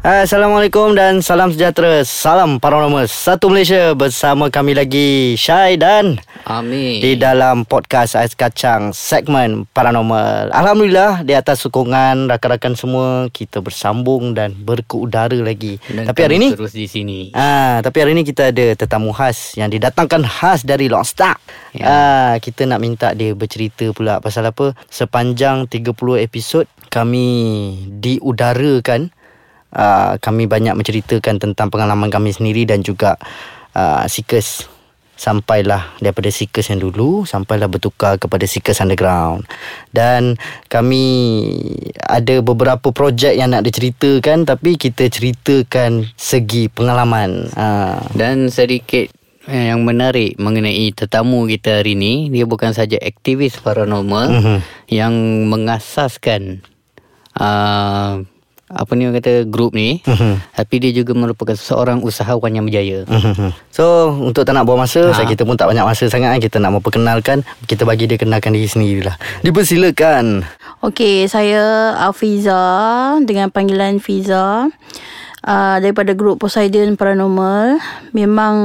Assalamualaikum dan salam sejahtera Salam Paranormal Satu Malaysia Bersama kami lagi Syai dan Amin. Di dalam podcast Ais Kacang Segmen Paranormal Alhamdulillah Di atas sokongan Rakan-rakan semua Kita bersambung Dan berkeudara lagi Dan Tapi hari ini terus di sini. Ah, tapi hari ni kita ada tetamu khas yang didatangkan khas dari Longstar. Ya. Ah, kita nak minta dia bercerita pula pasal apa? Sepanjang 30 episod kami diudarakan ah, kami banyak menceritakan tentang pengalaman kami sendiri dan juga ah, Seekers sampailah daripada Seekers yang dulu sampailah bertukar kepada Seekers Underground dan kami ada beberapa projek yang nak diceritakan tapi kita ceritakan segi pengalaman ha. Dan sedikit eh, yang menarik mengenai tetamu kita hari ini, dia bukan saja aktivis paranormal Mhm. yang mengasaskan uh, apa ni orang kata grup ni, Mhm. tapi dia juga merupakan seorang usahawan yang berjaya. So untuk tak nak buang masa Ha. Kita pun tak banyak masa sangat kan Kita nak memperkenalkan Kita bagi dia kenalkan diri sendiri lah Dipersilakan Okey, saya Afiza dengan panggilan Fiza uh, daripada grup Poseidon Paranormal. Memang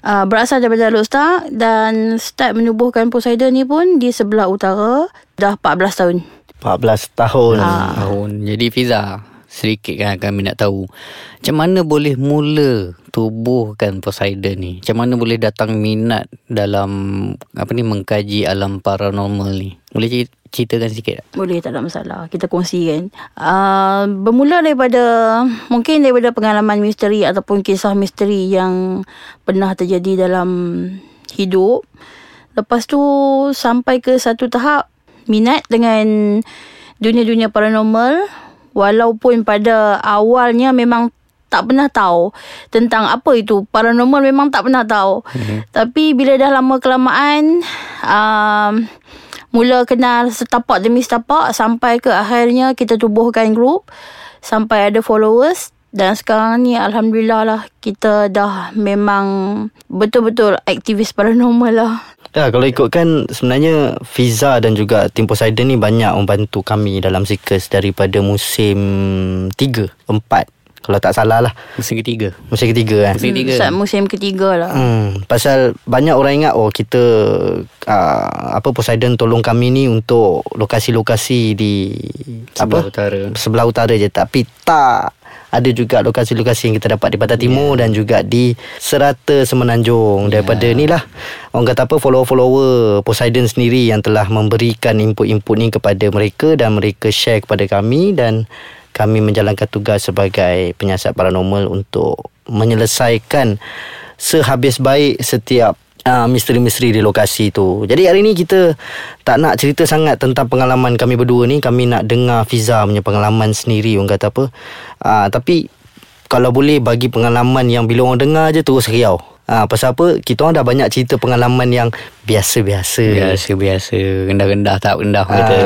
uh, berasal daripada Lostar dan start menubuhkan Poseidon ni pun di sebelah utara dah 14 tahun. 14 tahun Ah. tahun. Jadi Fiza, sedikit kan kami nak tahu. Macam mana boleh mula tubuhkan Poseidon ni? Macam mana boleh datang minat dalam apa ni mengkaji alam paranormal ni? Boleh cer- ceritakan sikit tak? Boleh tak ada masalah Kita kongsikan uh, Bermula daripada Mungkin daripada pengalaman misteri Ataupun kisah misteri Yang pernah terjadi dalam Hidup Lepas tu Sampai ke satu tahap Minat dengan Dunia-dunia paranormal Walaupun pada awalnya Memang tak pernah tahu tentang apa itu paranormal memang tak pernah tahu. Mm-hmm. Tapi bila dah lama kelamaan um, mula kenal setapak demi setapak sampai ke akhirnya kita tubuhkan grup sampai ada followers dan sekarang ni alhamdulillah lah kita dah memang betul-betul aktivis paranormal lah. Ya, kalau ikutkan sebenarnya Fiza dan juga tim Poseidon ni banyak membantu kami dalam Seekers daripada musim 3, 4 kalau tak salah lah. Musim ketiga. Musim ketiga kan. Musim ketiga. Saat musim ketiga lah. Hmm, pasal banyak orang ingat oh kita uh, apa Poseidon tolong kami ni untuk lokasi-lokasi di Sebelah apa utara. sebelah utara je tapi tak ada juga lokasi-lokasi yang kita dapat di Pantai Timur dan juga di Serata Semenanjung daripada ni lah orang kata apa follower-follower Poseidon sendiri yang telah memberikan input-input ni kepada mereka dan mereka share kepada kami dan kami menjalankan tugas sebagai penyiasat paranormal untuk menyelesaikan sehabis baik setiap uh, misteri-misteri di lokasi tu. Jadi hari ni kita tak nak cerita sangat tentang pengalaman kami berdua ni. Kami nak dengar Fiza punya pengalaman sendiri orang kata apa. Uh, tapi kalau boleh bagi pengalaman yang bila orang dengar je terus riau. Ha, pasal apa? Kita orang dah banyak cerita pengalaman yang biasa-biasa. Biasa-biasa. Rendah-rendah tak rendah Ha, kata.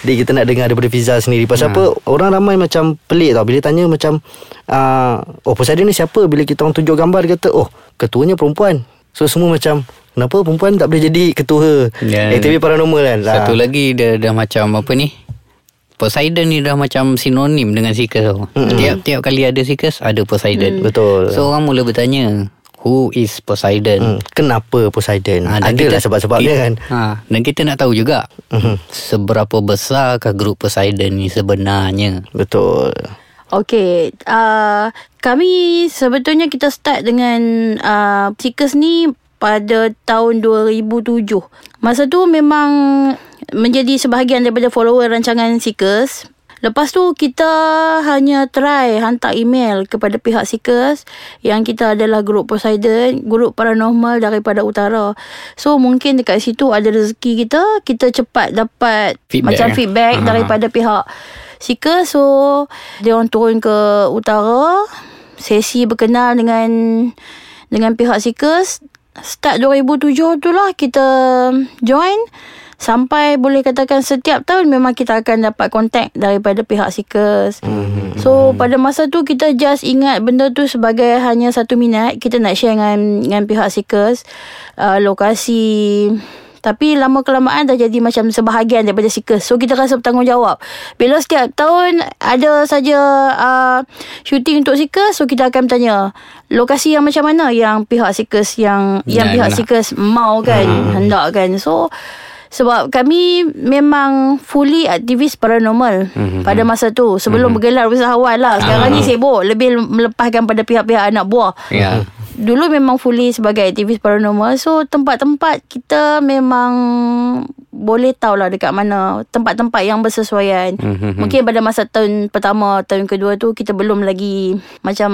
jadi kita nak dengar daripada Fiza sendiri Pasal Ha. apa Orang ramai macam pelik tau Bila tanya macam uh, Oh Poseidon ni siapa Bila kita orang tunjuk gambar Dia kata Oh ketuanya perempuan So semua macam Kenapa perempuan tak boleh jadi ketua Aktivis paranormal kan Satu Ah. lagi dia dah macam apa ni? Poseidon ni dah macam sinonim dengan Seekers tau. Mm-hmm. Tiap-tiap kali ada Seekers, ada Poseidon. Mm. Betul. So orang mula bertanya, who is Poseidon? hmm, Kenapa Poseidon Ha, dan Adalah sebab-sebabnya kita, kan Ha, dan kita nak tahu juga Mhm. seberapa besarkah grup Poseidon ni sebenarnya. Betul Okey, uh, kami sebetulnya kita start dengan uh, Seekers ni pada tahun 2007. Masa tu memang menjadi sebahagian daripada follower rancangan Seekers. Lepas tu kita hanya try hantar email kepada pihak Seekers yang kita adalah grup Poseidon, grup paranormal daripada utara. So mungkin dekat situ ada rezeki kita, kita cepat dapat Feedback, macam eh? feedback Aha. daripada pihak Seekers. So dia orang turun ke utara, sesi berkenal dengan dengan pihak Seekers. Start 2007 tu lah kita join Sampai boleh katakan setiap tahun memang kita akan dapat kontak daripada pihak Seekers. Mm-hmm. So pada masa tu kita just ingat benda tu sebagai hanya satu minat. Kita nak share dengan, dengan pihak Seekers. Uh, lokasi tapi lama kelamaan dah jadi macam sebahagian daripada Seekers. So kita rasa bertanggungjawab. Bila setiap tahun ada saja uh, shooting untuk Seekers, so kita akan bertanya lokasi yang macam mana yang pihak Seekers yang yang Nak pihak. Seekers mau kan, hmm. hendak kan. So sebab kami memang fully aktivis paranormal mm-hmm. pada masa tu sebelum mm-hmm. bergelar usahawan lah sekarang ni sibuk lebih melepaskan pada pihak-pihak anak buah Ya. Dulu memang fully sebagai aktivis paranormal So tempat-tempat kita memang boleh tahu lah dekat mana tempat-tempat yang bersesuaian. Mhm. Mungkin pada masa tahun pertama, tahun kedua tu kita belum lagi macam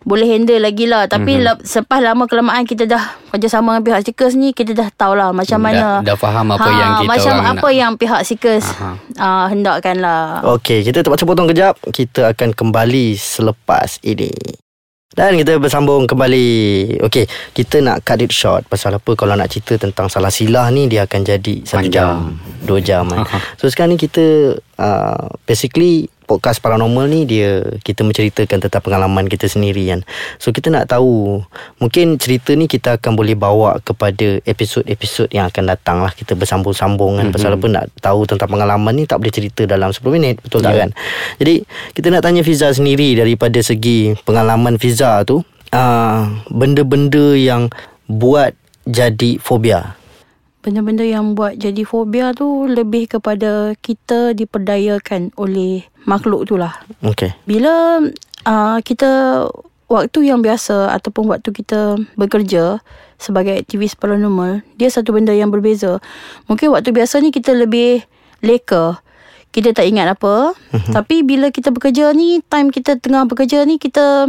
boleh handle lagi lah. Tapi Mhm. mm-hmm. selepas lama kelamaan kita dah kerjasama dengan pihak Seekers ni, kita dah tahu lah macam Dah- mana. dah faham apa yang kita Macam orang apa nak. yang pihak Seekers uh, hendakkan lah. Okey, kita terpaksa potong kejap. Kita akan kembali selepas ini. Dan kita bersambung kembali. Okey, kita nak cut it short. Pasal apa kalau nak cerita tentang salah silah ni dia akan jadi satu jam, dua jam. kan. So sekarang ni kita uh, basically podcast paranormal ni dia kita menceritakan tentang pengalaman kita sendiri kan. So kita nak tahu mungkin cerita ni kita akan boleh bawa kepada episod-episod yang akan datang lah kita bersambung-sambung kan. Pasal apa nak tahu tentang pengalaman ni tak boleh cerita dalam 10 minit betul tak kan. Jadi kita nak tanya Fiza sendiri daripada segi pengalaman Fiza tu uh, benda-benda yang buat jadi fobia. Benda-benda yang buat jadi fobia tu lebih kepada kita diperdayakan oleh makhluk tu lah. Okey. Bila uh, kita waktu yang biasa ataupun waktu kita bekerja sebagai aktivis paranormal, dia satu benda yang berbeza. Mungkin waktu biasa ni kita lebih leka. Kita tak ingat apa. Uh-huh. Tapi bila kita bekerja ni, time kita tengah bekerja ni, kita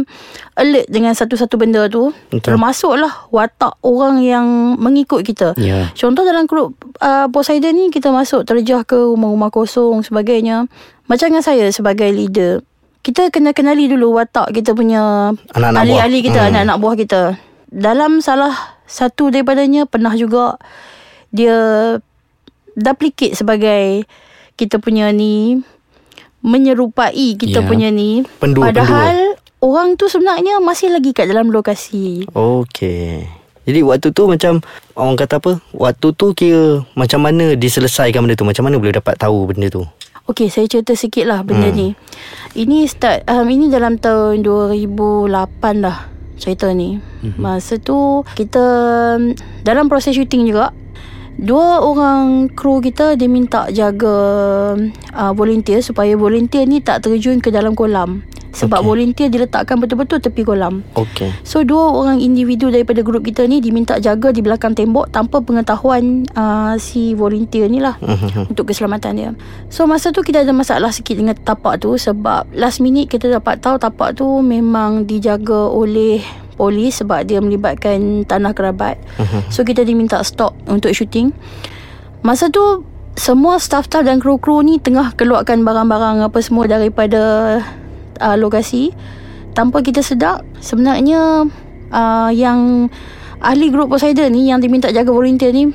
alert dengan satu-satu benda tu. Betul. Termasuklah watak orang yang mengikut kita. Ya. Contoh dalam grup uh, Poseidon ni kita masuk terjah ke rumah-rumah kosong sebagainya. Macam dengan saya sebagai leader, kita kena kenali dulu watak kita punya Anak-anak ahli-ahli kita, Hmm. anak-anak buah kita. Dalam salah satu daripadanya pernah juga dia duplicate sebagai kita punya ni menyerupai kita Ya. punya ni Pendua-pendua. padahal orang tu sebenarnya masih lagi kat dalam lokasi. Okey. Jadi waktu tu macam orang kata apa? Waktu tu kira macam mana diselesaikan benda tu? Macam mana boleh dapat tahu benda tu? Okey, saya cerita sikit lah benda hmm. ni. Ini start, um, ini dalam tahun 2008 dah cerita ni. Hmm. Masa tu kita um, dalam proses syuting juga. Dua orang kru kita dia minta jaga uh, volunteer supaya volunteer ni tak terjun ke dalam kolam. Sebab okay. volunteer diletakkan betul-betul tepi kolam. Okey. So dua orang individu daripada grup kita ni diminta jaga di belakang tembok tanpa pengetahuan uh, si volunteer ni lah Mhm. untuk keselamatan dia. So masa tu kita ada masalah sikit dengan tapak tu sebab last minute kita dapat tahu tapak tu memang dijaga oleh polis sebab dia melibatkan tanah kerabat. So kita diminta stop untuk syuting. Masa tu semua staff-staff dan kru-kru ni tengah keluarkan barang-barang apa semua daripada uh, lokasi tanpa kita sedar sebenarnya uh, yang ahli grup Poseidon ni yang diminta jaga volunteer ni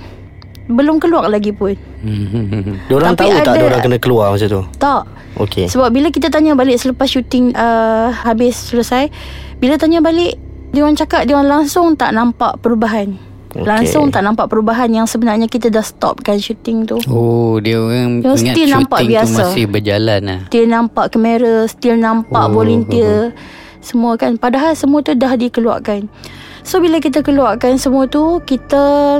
belum keluar lagi pun. Diorang Tapi tahu tak ada- diorang kena keluar masa tu? Tak. Okey. Sebab bila kita tanya balik selepas syuting uh, habis selesai, bila tanya balik, dia orang cakap dia orang langsung tak nampak perubahan. Okey. Langsung tak nampak perubahan yang sebenarnya kita dah stopkan syuting tu. Oh, dia orang Dia ingat still nampak tu biasa. masih berjalan lah. Still nampak kamera, still nampak Oh, volunteer. Semua kan. Padahal semua tu dah dikeluarkan. So bila kita keluarkan semua tu, kita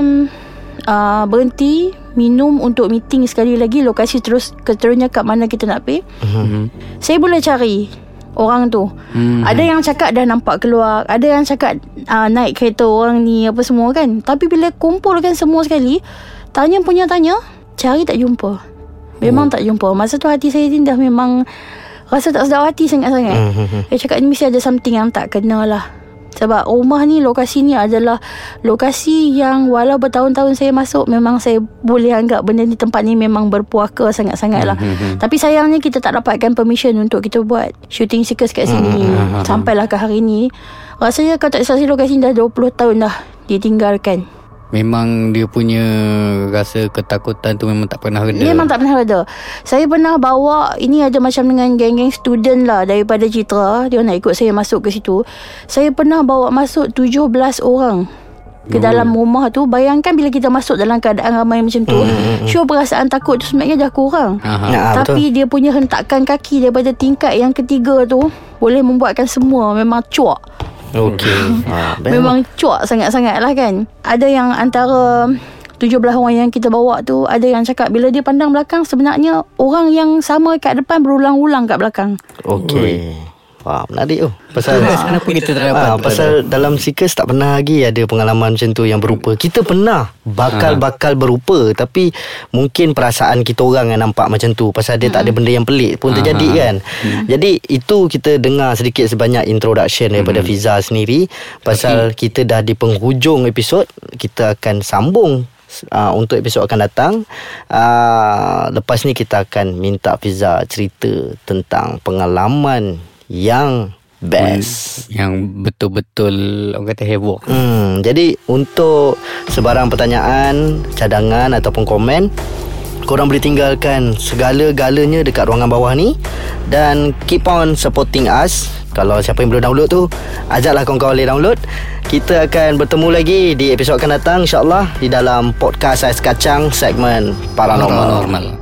uh, berhenti minum untuk meeting sekali lagi lokasi terus keterusnya kat mana kita nak pergi. Mhm. Saya boleh cari orang tu. Mhm. Ada yang cakap dah nampak keluar, ada yang cakap uh, naik kereta orang ni apa semua kan. Tapi bila kumpulkan semua sekali, tanya punya tanya, cari tak jumpa. Memang tak jumpa. Masa tu hati saya ni dah memang rasa tak sedap hati sangat-sangat. Mhm. Saya cakap ni mesti ada something yang tak kena lah. Sebab rumah ni, lokasi ni adalah lokasi yang walau bertahun-tahun saya masuk, memang saya boleh anggap benda ni tempat ni memang berpuaka sangat-sangat lah. Tapi sayangnya kita tak dapatkan permission untuk kita buat shooting seekers kat sini. Sampailah ke hari ni. Rasanya kalau tak salah lokasi ni dah 20 tahun dah ditinggalkan. Memang dia punya rasa ketakutan tu memang tak pernah reda. Memang tak pernah ada. Saya pernah bawa ini ada macam dengan geng-geng student lah daripada Citra. Dia nak ikut saya masuk ke situ. Saya pernah bawa masuk 17 orang ke Oh. dalam rumah tu bayangkan bila kita masuk dalam keadaan ramai macam tu sure perasaan takut tu sebenarnya dah kurang Aha. Ya, tapi dia punya hentakan kaki daripada tingkat yang ketiga tu boleh membuatkan semua memang cuak Okey. ha, Memang cuak sangat-sangat lah kan Ada yang antara 17 orang yang kita bawa tu Ada yang cakap Bila dia pandang belakang Sebenarnya Orang yang sama kat depan Berulang-ulang kat belakang Okey. Wah, menarik tu. Pasal Kenapa kita tak dapat Ah, pasal dalam Seekers tak pernah lagi ada pengalaman macam tu yang berupa. Kita pernah bakal-bakal berupa tapi mungkin perasaan kita orang yang nampak macam tu pasal dia tak ada benda yang pelik pun terjadi kan. Jadi itu kita dengar sedikit sebanyak introduction daripada Fiza sendiri. Pasal kita dah di penghujung episod kita akan sambung Uh, untuk episod akan datang. Uh, Lepas ni kita akan minta Fiza cerita Tentang pengalaman yang best. Yang betul-betul orang kata heboh. Hmm, jadi untuk sebarang pertanyaan, cadangan ataupun komen Korang boleh tinggalkan segala-galanya dekat ruangan bawah ni. Dan keep on supporting us. Kalau siapa yang belum download tu Ajaklah kawan-kawan boleh download. Kita akan bertemu lagi di episod akan datang InsyaAllah Di dalam podcast Ais Kacang segmen Paranormal. Normal.